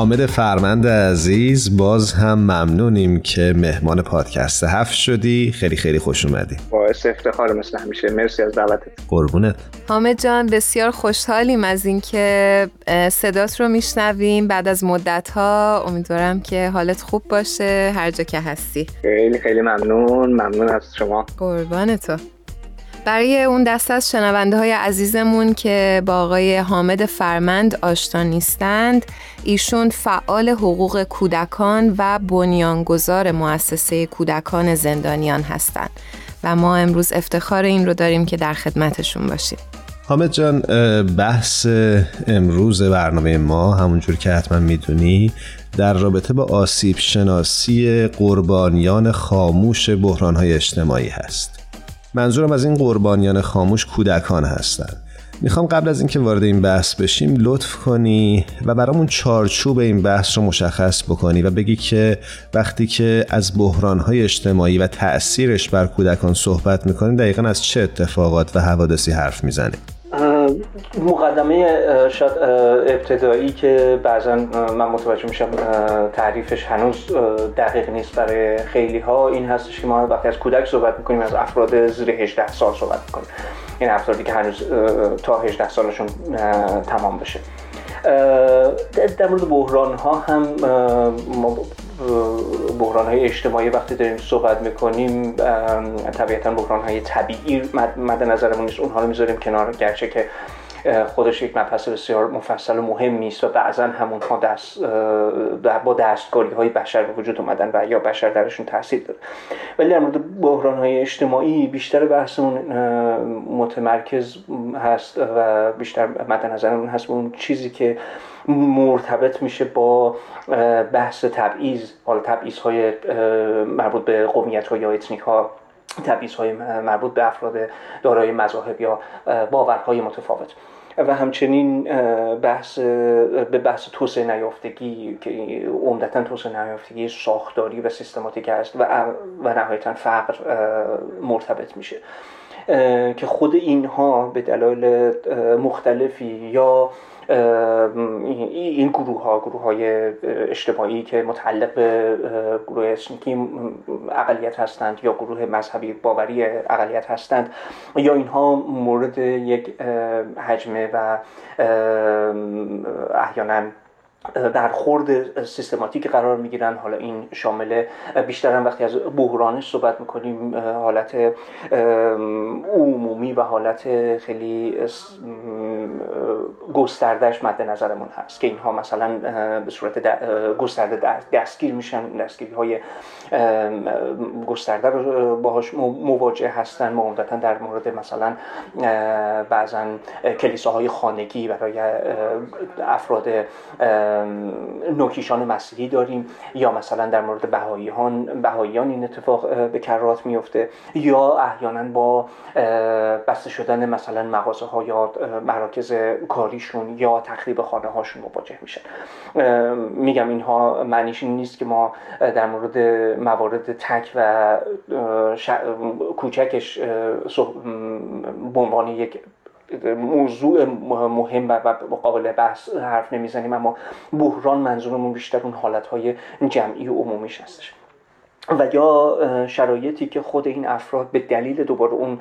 حامد فرمند عزیز باز هم ممنونیم که مهمان پادکست هفت شدی. خیلی خیلی خوش اومدی. باعث افتخار مثل همیشه. مرسی از دعوتت. قربونت. حامد جان بسیار خوشحالیم از اینکه صدات رو میشنویم. بعد از مدت ها امیدوارم که حالت خوب باشه. هر جا که هستی. خیلی خیلی ممنون. ممنون از شما. قربان تو. برای اون دست از شنونده های عزیزمون که با آقای حامد فرمند آشنا نیستند ایشون فعال حقوق کودکان و بنیانگذار مؤسسه کودکان زندانیان هستند. و ما امروز افتخار این رو داریم که در خدمتشون باشیم. حامد جان بحث امروز برنامه ما همونجور که حتما می‌دونی در رابطه با آسیب شناسی قربانیان خاموش بحرانهای اجتماعی هست. منظورم از این قربانیان خاموش کودکان هستند می‌خوام قبل از اینکه وارد این بحث بشیم لطف کنی و برامون چارچوب این بحث رو مشخص بکنی و بگی که وقتی که از بحرانهای اجتماعی و تأثیرش بر کودکان صحبت می‌کنیم دقیقا از چه اتفاقات و حوادثی حرف می‌زنیم؟ مقدمه شاید ابتدایی که بعضا من متوجه میشم تعریفش هنوز دقیق نیست برای خیلی ها این هستش که ما وقتی از کودک صحبت می‌کنیم از افراد زیر 18 سال صحبت می‌کنیم. این افرادی که هنوز تا 18 سالشون تمام بشه. در مورد بحران ها هم بحران های اجتماعی وقتی داریم صحبت می‌کنیم طبیعتا بحران های طبیعی مد نظرمون نیست. اونها رو می‌ذاریم کنار. گرچه که خودش یک مبحث بسیار مفصل و مهمی است و بعضا همونها دست با دستکاری های بشر به وجود اومدن و یا بشر درشون تاثیر داره. ولی در مورد بحران های اجتماعی بیشتر بحثمون متمرکز هست و بیشتر مد نظرمون هست به اون چیزی که مرتبط میشه با بحث تبعیض حالا تبعیض های مربوط به قومیت ها یا اتنیک ها تبعیض های مربوط به افراد دارای مذاهب یا باورهای متفاوت. و همچنین بحث به بحث توسعه نیافتگی که عمدتا توسعه نیافتگی ساختاری و سیستماتیک است و و نهایتا فقر مرتبط میشه. که خود اینها به دلایل مختلفی یا این گروه ها گروه های اجتماعی که متعلق به گروه اسنیکی اقلیت هستند یا گروه مذهبی باوری اقلیت هستند یا اینها مورد یک حجمه و احیانا برخورد سیستماتیک قرار می‌گیرن. حالا این شامل بیشتر هم وقتی از بحرانش صحبت می‌کنیم حالت عمومی و حالت خیلی گستردهش مد نظرمون هست که اینها مثلا به صورت گسترده دستگیر میشن. دستگیری های گسترده باهاش مواجه هستن. ما در مورد مثلا بعضا کلیساهای خانگی برای افراد نوکیشان مسیحی داریم یا مثلا در مورد بهاییان بهاییان این اتفاق به کرات میفته یا احیانا با بسته شدن مثلا مغازه ها یا مراکز کاریشون یا تخریب خانه هاشون مواجه میشن. میگم اینها معنیش این نیست که ما در مورد موارد تک و کوچکش به عنوان یک موضوع مهم و قابل بحث حرف نمی‌زنیم اما بحران منظورمون بیشتر اون حالتهای جمعی و عمومیش هستش. و یا شرایطی که خود این افراد به دلیل دوباره اون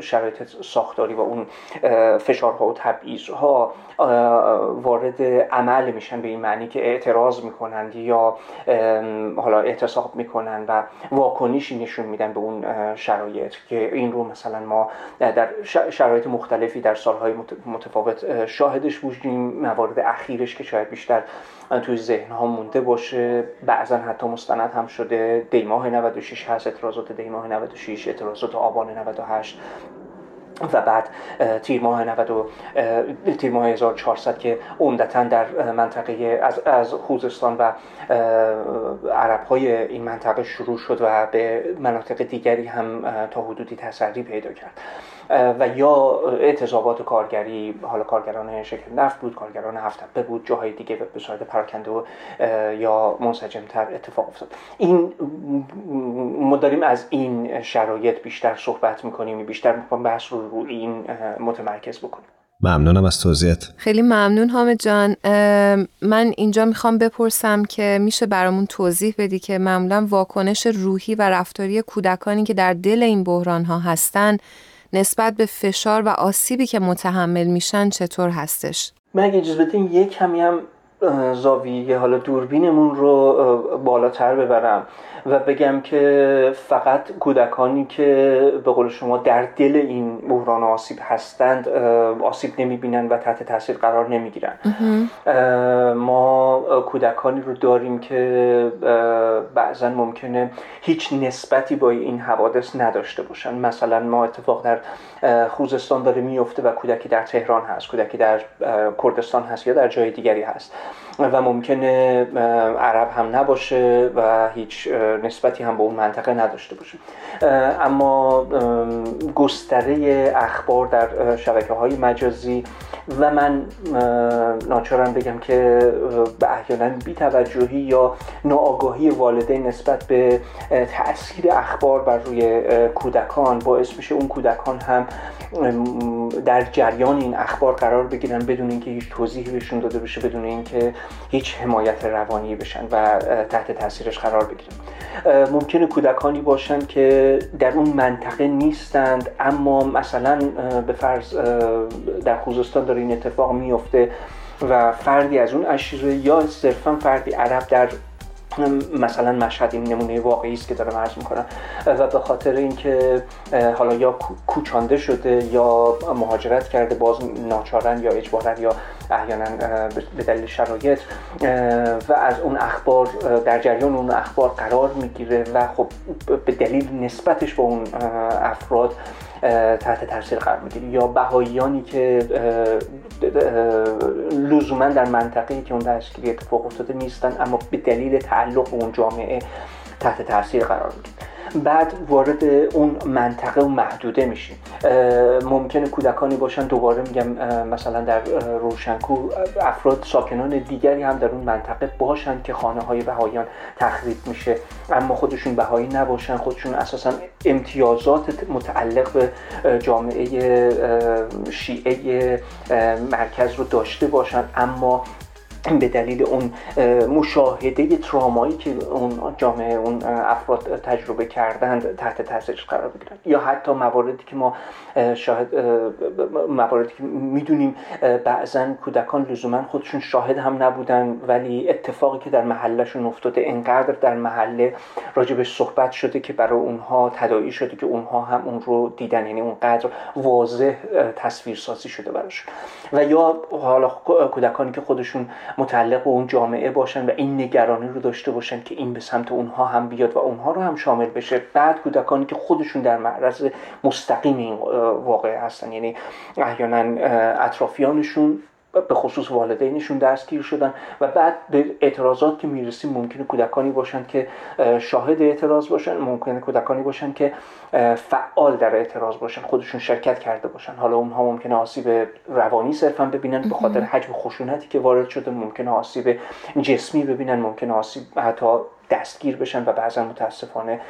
شرایط ساختاری و اون فشارها و تبعیضها وارد عمل میشن به این معنی که اعتراض می‌کنند یا حالا اعتصاب می‌کنند و واکنشی نشون میدن به اون شرایط که این رو مثلا ما در شرایط مختلفی در سالهای متفاوت شاهدش بودیم موارد اخیرش که شاید بیشتر توی ذهن ها مونده باشه. بعضا حتی مستند هم شده. دیماه 96 هست اعتراضات دیماه 96 اعتراضات آبان 98 و بعد تیر ماه 90 تیر ماه 1400 که عمدتا در منطقه از, از خوزستان و عرب های این منطقه شروع شد و به مناطق دیگری هم تا حدودی تسری پیدا کرد. و یا اعتصابات کارگری حالا کارگران شرکت نفت بود کارگران هفت بود جاهای دیگه به صورت پراکنده و یا منسجمتر اتفاق افتاد. این ما داریم از این شرایط بیشتر صحبت می‌کنیم بیشتر می‌خوام بحث رو رو این متمرکز بکنیم. ممنونم از توضیحت. خیلی ممنون حامد جان. من اینجا می‌خوام بپرسم که میشه برامون توضیح بدی که معمولا واکنش روحی و رفتاری کودکانی که در دل این بحران ها هستن نسبت به فشار و آسیبی که متحمل میشن چطور هستش؟ من اگه اجازه بدین یک کمی هم زاویه حالا دوربینمون رو بالاتر ببرم و بگم که فقط کودکانی که به قول شما در دل این بحران آسیب هستند آسیب نمی‌بینن و تحت تاثیر قرار نمی‌گیرن. ما کودکانی رو داریم که بعضا ممکنه هیچ نسبتی با این حوادث نداشته باشن. مثلا ما اتفاق در خوزستان داره میفته و کودکی در تهران هست کودکی در کردستان هست یا در جای دیگری هست. و ممکنه عرب هم نباشه و هیچ نسبتی هم به اون منطقه نداشته باشه. اما گستره اخبار در شبکه های مجازی و من ناچارم بگم که به احیانا بیتوجهی یا ناآگاهی والدین نسبت به تاثیر اخبار بر روی کودکان باعث میشه اون کودکان هم در جریان این اخبار قرار بگیرن بدون اینکه هیچ توضیحی بهشون داده بشه بدون اینکه هیچ حمایت روانی بشن و تحت تاثیرش قرار بگیرن. ممکنه کودکانی باشن که در اون منطقه نیستند اما مثلا به فرض در خوزستان داره این اتفاق میفته و فردی از اون اشیره یا صرفا فردی عرب در مثلا مشهد این نمونه واقعی است که دارم عرض می‌کنم. و به خاطر اینکه حالا یا کوچانده شده یا مهاجرت کرده باز ناچارن یا اجبارن یا احیانا به دلیل شرایط و از اون اخبار در جریان اون اخبار قرار می‌گیره و خب به دلیل نسبتش با اون افراد تحت تاثیر قرار می‌گیره یا بهاییانی که لزوما در منطقه‌ای که اون دستگیری اتفاق افتاده نیستن اما به دلیل تعلق اون جامعه تحت تاثیر قرار می‌گیره. بعد وارد اون منطقه و محدوده میشیم. ممکنه کودکانی باشن دوباره میگم مثلا در روشنکو افراد ساکنان دیگری هم در اون منطقه باشن که خانه های بهاییان تخریب میشه. اما خودشون بهایی نباشن خودشون اساسا امتیازات متعلق به جامعه شیعه مرکز رو داشته باشن. اما به دلیل اون مشاهده ترامایی که اون جامعه اون افراد تجربه کردند تحت تاثیرش قرار بگیرن یا حتی مواردی که ما شاهد مواردی که می‌دونیم بعضا کودکان لزوما خودشون شاهد هم نبودن ولی اتفاقی که در محلشون افتاده انقدر در محله راجبش صحبت شده که برای اونها تداعی شده که اونها هم اون رو دیدن یعنی اونقدر واضح تصویر سازی شده براشون. و یا حالا کودکانی که خودشون متعلق به اون جامعه باشن و این نگرانی رو داشته باشن که این به سمت اونها هم بیاد و اونها رو هم شامل بشه. بعد کودکانی که خودشون در معرض مستقیم این واقعه هستن. یعنی احیانا اطرافیانشون به خصوص والدینشون دستگیر شدن و بعد به اعتراضات که می‌رسیم ممکنه کودکانی باشن که شاهد اعتراض باشن ممکنه کودکانی باشن که فعال در اعتراض باشن خودشون شرکت کرده باشن. حالا اونها ممکنه آسیب روانی صرفا ببینن به خاطر حجم خشونتی که وارد شده ممکنه آسیب جسمی ببینن ممکنه آسیب حتی دستگیر بشن و بعضا متاسفانه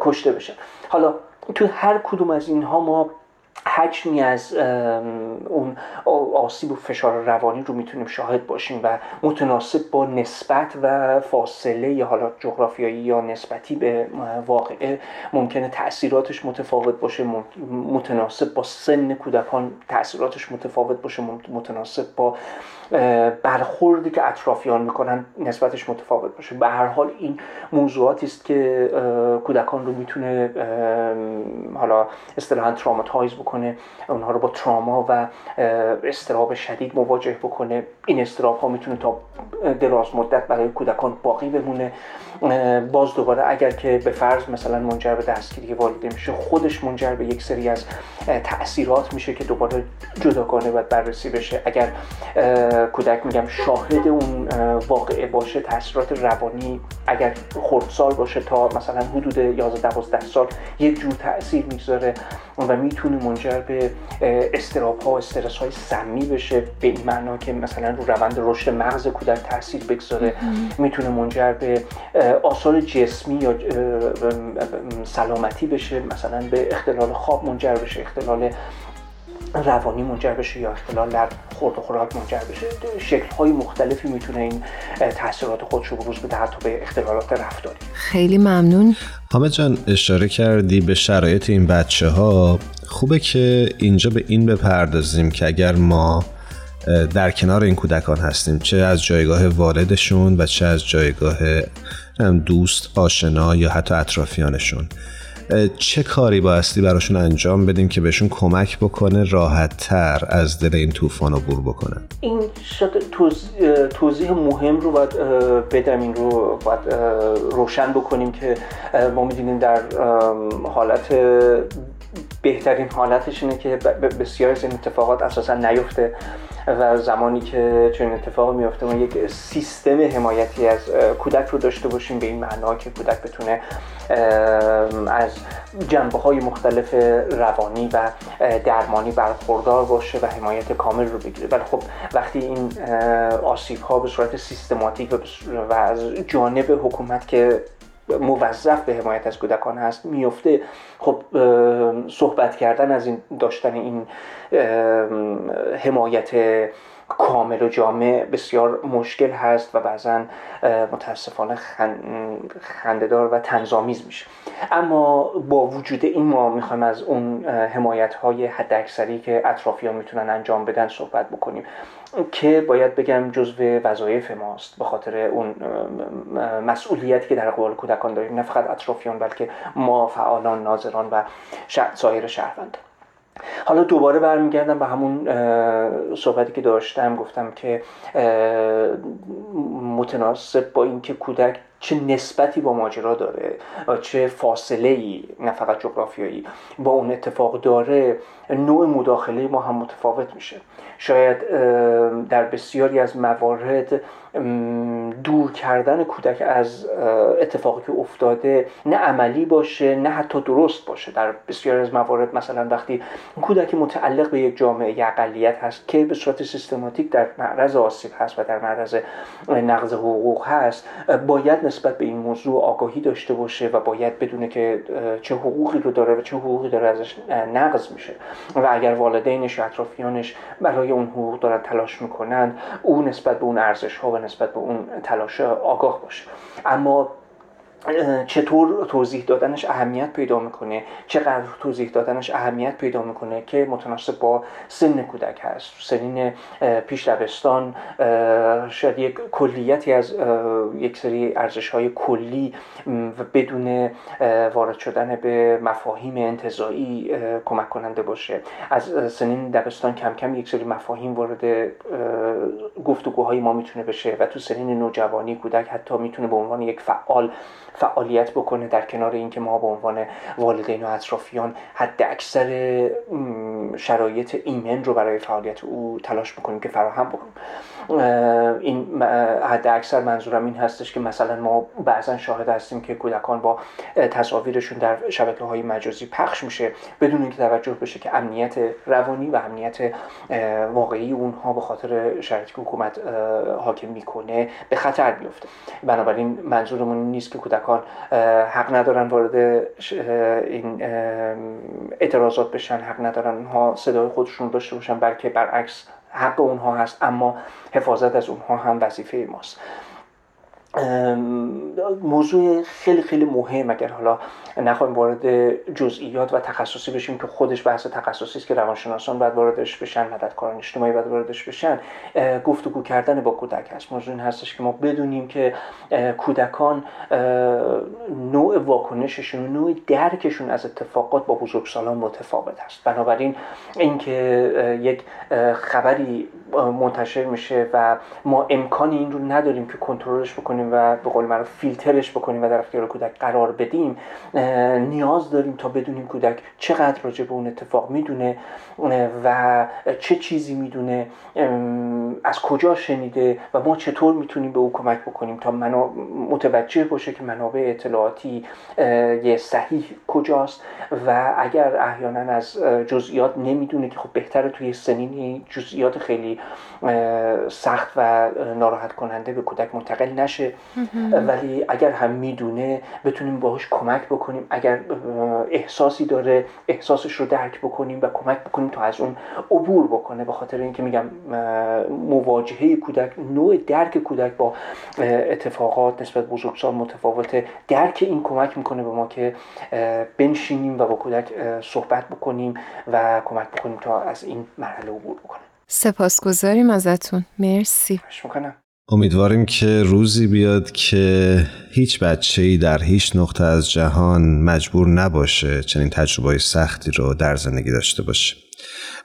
کشته بشن. حالا تو هر کدوم از اینها ما حجمی از اون آسیب و فشار روانی رو می‌تونیم شاهد باشیم و متناسب با نسبت و فاصله یا حالا جغرافیایی یا نسبتی به واقعه ممکنه تاثیراتش متفاوت باشه متناسب با سن کودکان تاثیراتش متفاوت باشه متناسب با برخوردی که اطرافیان می‌کنن نسبتش متفاوت باشه. به هر حال این موضوعاتی است که کودکان رو می‌تونه حالا اصطلاحا تراماتایز بکنه. اونها رو با تراما و استراب شدید مواجه بکنه. این استراب ها می‌تونه تا دراز مدت برای کودکان باقی بمونه. باز دوباره اگر که به فرض مثلا منجر به دستگیری والدین میشه خودش منجر به یک سری از تاثیرات میشه که دوباره جداگانه باید بررسی بشه. اگر کودک میگم شاهد اون واقعه باشه تاثیرات روانی اگر خردسال باشه تا مثلا حدود 11 12 سال یک جور تاثیر می‌گذاره و می‌تونه منجر به استراب ها و استرس های سمی بشه. به این معنا که مثلا رو روند رشد مغز کودک تاثیر بگذاره. می‌تونه منجر به آثار جسمی یا سلامتی بشه مثلا به اختلال خواب منجر بشه اختلال روانی منجر بشه یا اختلال در خورد و خوراک منجر بشه شکل های مختلفی می‌تونه این تاثیرات خودش رو بروز بده حتی به اختلالات رفتاری. خیلی ممنون. حامد جان اشاره کردی به شرایط این بچه ها خوبه که اینجا به این بپردازیم که اگر ما در کنار این کودکان هستیم چه از جایگاه والدشون و چه از جایگاه دوست آشنا یا حتی اطرافیانشون. چه کاری بایستی براشون انجام بدیم که بهشون کمک بکنه راحت تر از دل این طوفان عبور بکنن؟ این توضیح مهم رو باید بدم این رو باید روشن بکنیم که ما می‌دونیم در حالت بهترین حالتش اینه که بسیار از این اتفاقات اساسا نیفته. و زمانی که چنین اتفاق میفته ما یک سیستم حمایتی از کودک رو داشته باشیم به این معنا که کودک بتونه از جنبه های مختلف روانی و درمانی برخوردار باشه و حمایت کامل رو بگیره. ولی خب وقتی این آسیب ها به صورت سیستماتیک و از جانب حکومت که موظف به حمایت از کودکان هست میفته. خب صحبت کردن از این داشتن این حمایت کامل و جامع بسیار مشکل هست و بعضا متاسفانه خندهدار و تنظامیز میشه. اما با وجود این ما می‌خوایم از اون حمایت های حد اکثری که اطرافیان می‌تونن انجام بدن صحبت بکنیم که باید بگم جزو وظایف ماست به خاطر اون مسئولیتی که در قبال کودکان داریم. نه فقط اطرافیان بلکه ما فعالان ناظران و سایر شهروندان. حالا دوباره برمیگردم به همون صحبتی که داشتم گفتم که متناسب با اینکه کودک چه نسبتی با ماجرا داره چه فاصله ای نه فقط جغرافیایی با اون اتفاق داره نوع مداخله ما هم متفاوت میشه. شاید در بسیاری از موارد دور کردن کودک از اتفاقی که افتاده نه عملی باشه نه حتی درست باشه. در بسیاری از موارد مثلا وقتی کودکی متعلق به یک جامعه اقلیت هست که به صورت سیستماتیک در معرض آسیب هست و در معرض نقض حقوق هست باید نسبت به این موضوع آگاهی داشته باشه و باید بدونه که چه حقوقی رو داره و چه حقوقی داره ازش نقض میشه. و اگر والدینش و اطرافیانش برای اون حقوق دارن تلاش می‌کنن او نسبت به اون ارزش ها و نسبت به اون تلاش آگاه باشه. اما چطور توضیح دادنش اهمیت پیدا می‌کنه؟ چقدر توضیح دادنش اهمیت پیدا می‌کنه که متناسب با سن کودک هست؟ سنین پیش دبستان شاید یک کلیتی از یک سری ارزش های کلی و بدون وارد شدن به مفاهیم انتظایی کمک کننده باشه. از سنین دبستان کم کم یک سری مفاهیم وارد گفتگوهای ما می‌تونه بشه و تو سنین نوجوانی کودک حتی می‌تونه به عنوان یک فعال فعالیت بکنه در کنار اینکه ما به عنوان والدین و اطرافیان حد اکثر شرایط ایمن رو برای فعالیت او تلاش بکنیم که فراهم بکنیم. این حد اکثر منظورم این هستش که مثلا ما بعضا شاهد هستیم که کودکان با تصاویرشون در شبکه های مجازی پخش میشه بدون اینکه توجه بشه که امنیت روانی و امنیت واقعی اونها به خاطر شرایطی که حکومت حاکم می‌کنه به خطر میفته بنابراین منظورمون نیست که کودکان حق ندارن وارد این اعتراضات بشن حق ندارن اونها صدای خودشون داشته باشن بلکه برعکس حق اونها هست اما حفاظت از اونها هم وظیفه ماست. موضوع خیلی خیلی مهم اگر حالا نخواهیم وارد جزئیات و تخصصی بشیم که خودش بحث تخصصی است که روانشناسان باید واردش بشن مددکاران اجتماعی باید واردش بشن گفتگو کردن با کودک هست موضوع این هستش که ما بدونیم که کودکان نوع واکنششون و نوع درکشون از اتفاقات با بزرگسالان متفاوت هست بنابراین اینکه یک خبری منتشر میشه و ما امکان این رو نداریم که کنترلش بکنیم و به قول من فیلترش بکنیم و در اختیار کودک قرار بدیم. نیاز داریم تا بدونیم کودک چقدر راجع به اون اتفاق می‌دونه و چه چیزی می‌دونه از کجا شنیده و ما چطور می‌تونیم به او کمک بکنیم تا منا... متوجه باشه که منابع اطلاعاتی یه صحیح کجاست و اگر احیانا از جزئیات نمی‌دونه که خب بهتره توی سنینی جزئیات خیلی سخت و ناراحت کننده به کودک منتقل نشه. ولی اگر هم می‌دونه بتونیم باهاش کمک بکنیم. اگر احساسی داره احساسش رو درک بکنیم و کمک بکنیم تا از اون عبور بکنه. به خاطر اینکه میگم مواجهه کودک نوع درک کودک با اتفاقات نسبت بزرگسال متفاوته. درک این کمک می‌کنه به ما که بنشینیم و با کودک صحبت بکنیم و کمک بکنیم تا از این مرحله عبور بکنه. سپاسگزاریم ازتون. مرسی. می‌کنم. امیدواریم که روزی بیاد که هیچ بچه ای در هیچ نقطه از جهان مجبور نباشه چنین تجربه سختی رو در زندگی داشته باشه.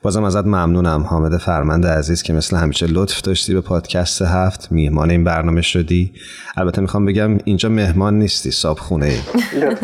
بازم ازت ممنونم حامد فرمند عزیز که مثل همیشه لطف داشتی به پادکست هفت. میهمان این برنامه شدی. البته می‌خوام بگم اینجا مهمان نیستی صاحب خونه ای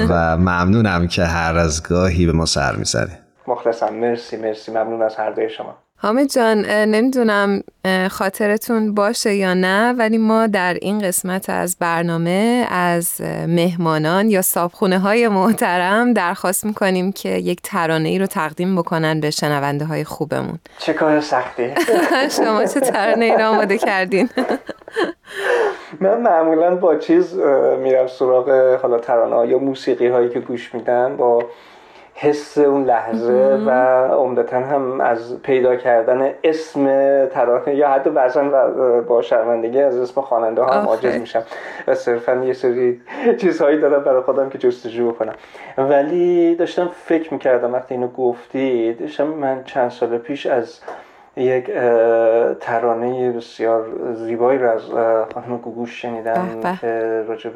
و ممنونم که هر از گاهی به ما سر می‌زنی. مخلصم. مرسی مرسی. ممنون از هر دوی شما. حامد جان نمی‌دونم خاطرتون باشه یا نه ولی ما در این قسمت از برنامه از مهمانان یا صابخونه های محترم درخواست می‌کنیم که یک ترانه ای رو تقدیم بکنن به شنونده های خوبمون. چه کار سختی. شما چه ترانه ای رو آماده کردین؟ من معمولا با چیز میرم سراغ حالا ترانه یا موسیقی هایی که گوش میدم با حس اون لحظه و عمدتا هم از پیدا کردن اسم ترانه یا حتی بعضا با شرمندگی از اسم خواننده ها هم عاجز میشم. و صرفا یه سری چیزهایی دارم برای خودم که جستجو بکنم. ولی داشتم فکر می‌کردم وقتی اینو گفتی داشتم من چند سال پیش از یک ترانه بسیار زیبایی رو از خانم گوگوش شنیدم که راجب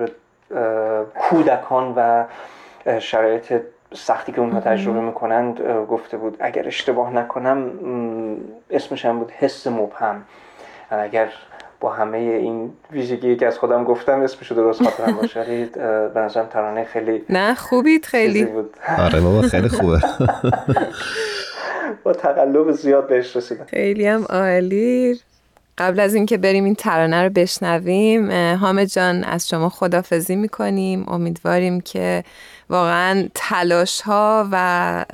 کودکان و شرایط سختی که اونها تجربه می‌کنند گفته بود اگر اشتباه نکنم اسمش هم بود حس مبهم. اگر با همه این ویژگی که از خودم گفتم اسمشو درست خاطرم باشه ولی به نظرم ترانه خیلی نه خوبید خیلی. بود. آره بابا خیلی خوبه. با تقلب زیاد بهش رسیدم. خیلی هم عالی. قبل از اینکه بریم این ترانه رو بشنویم حامد جان از شما خدافزی می‌کنیم. امیدواریم که واقعا تلاش ها و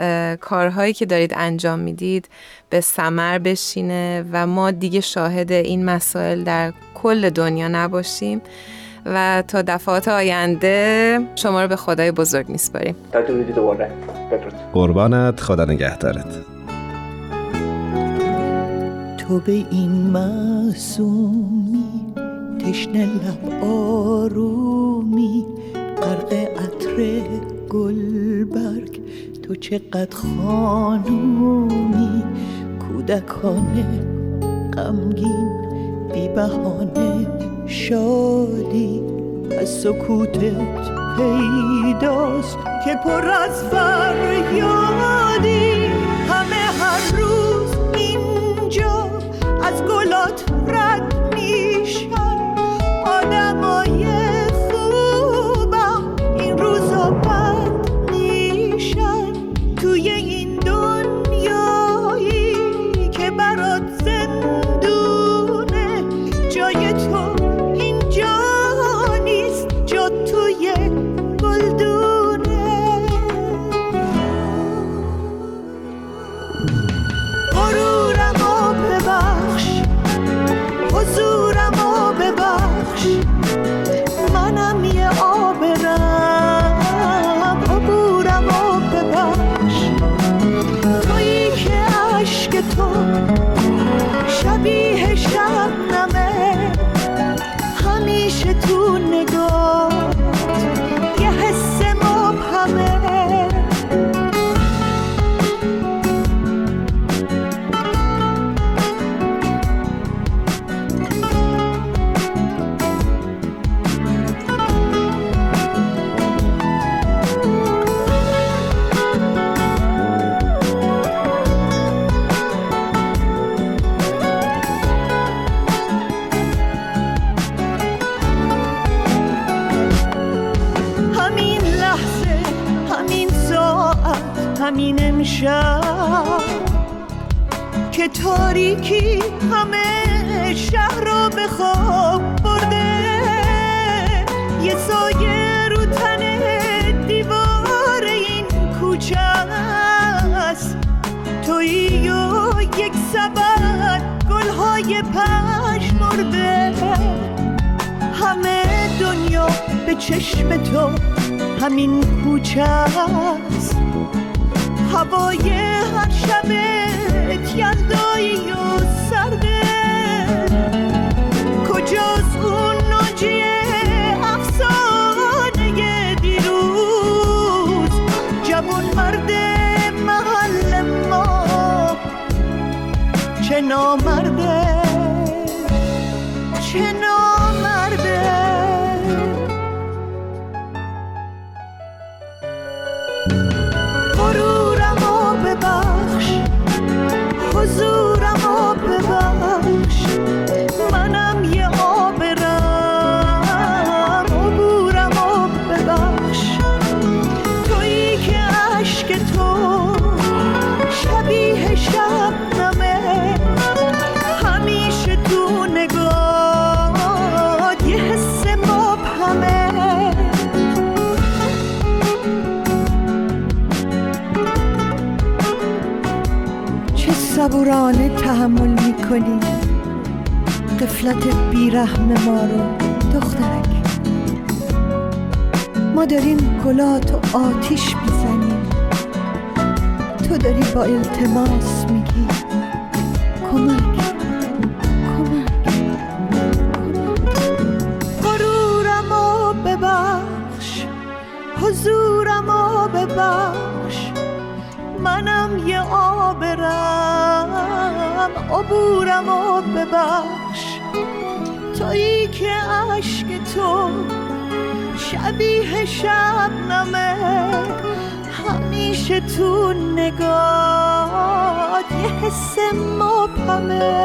کارهایی که دارید انجام می‌دید به سمر بشینه و ما دیگه شاهد این مسائل در کل دنیا نباشیم و تا دفعات آینده شما رو به خدای بزرگ میسپاریم. تا دوباره. قربانت خدا نگهدارت. تو به این معصومی تشنه لب آرومی غرق عطر گلبرگ. تو چقدر خانومی کودکانه غمگین بی بهانه شادی. از سکوتت پیداست که پر از فریادی. همه هر روز اینجا چشم تو همین کوچه است. هوای هر شب یلدایی و سرده کجاست اون ناجی افسانه دیروز؟ جوان مرد محل ما. چه نامرده بیرحم ما رو دخترک. ما داریم گلات و آتیش می‌زنیم. تو داری با التماس میگی. کمک کمک ببخش حضورم و ببخش. منم یه آبرم عبورم و ببخش. تویی که عشق تو شبیه شبنمه. همیشه تو نگاه یه حس مبهمه.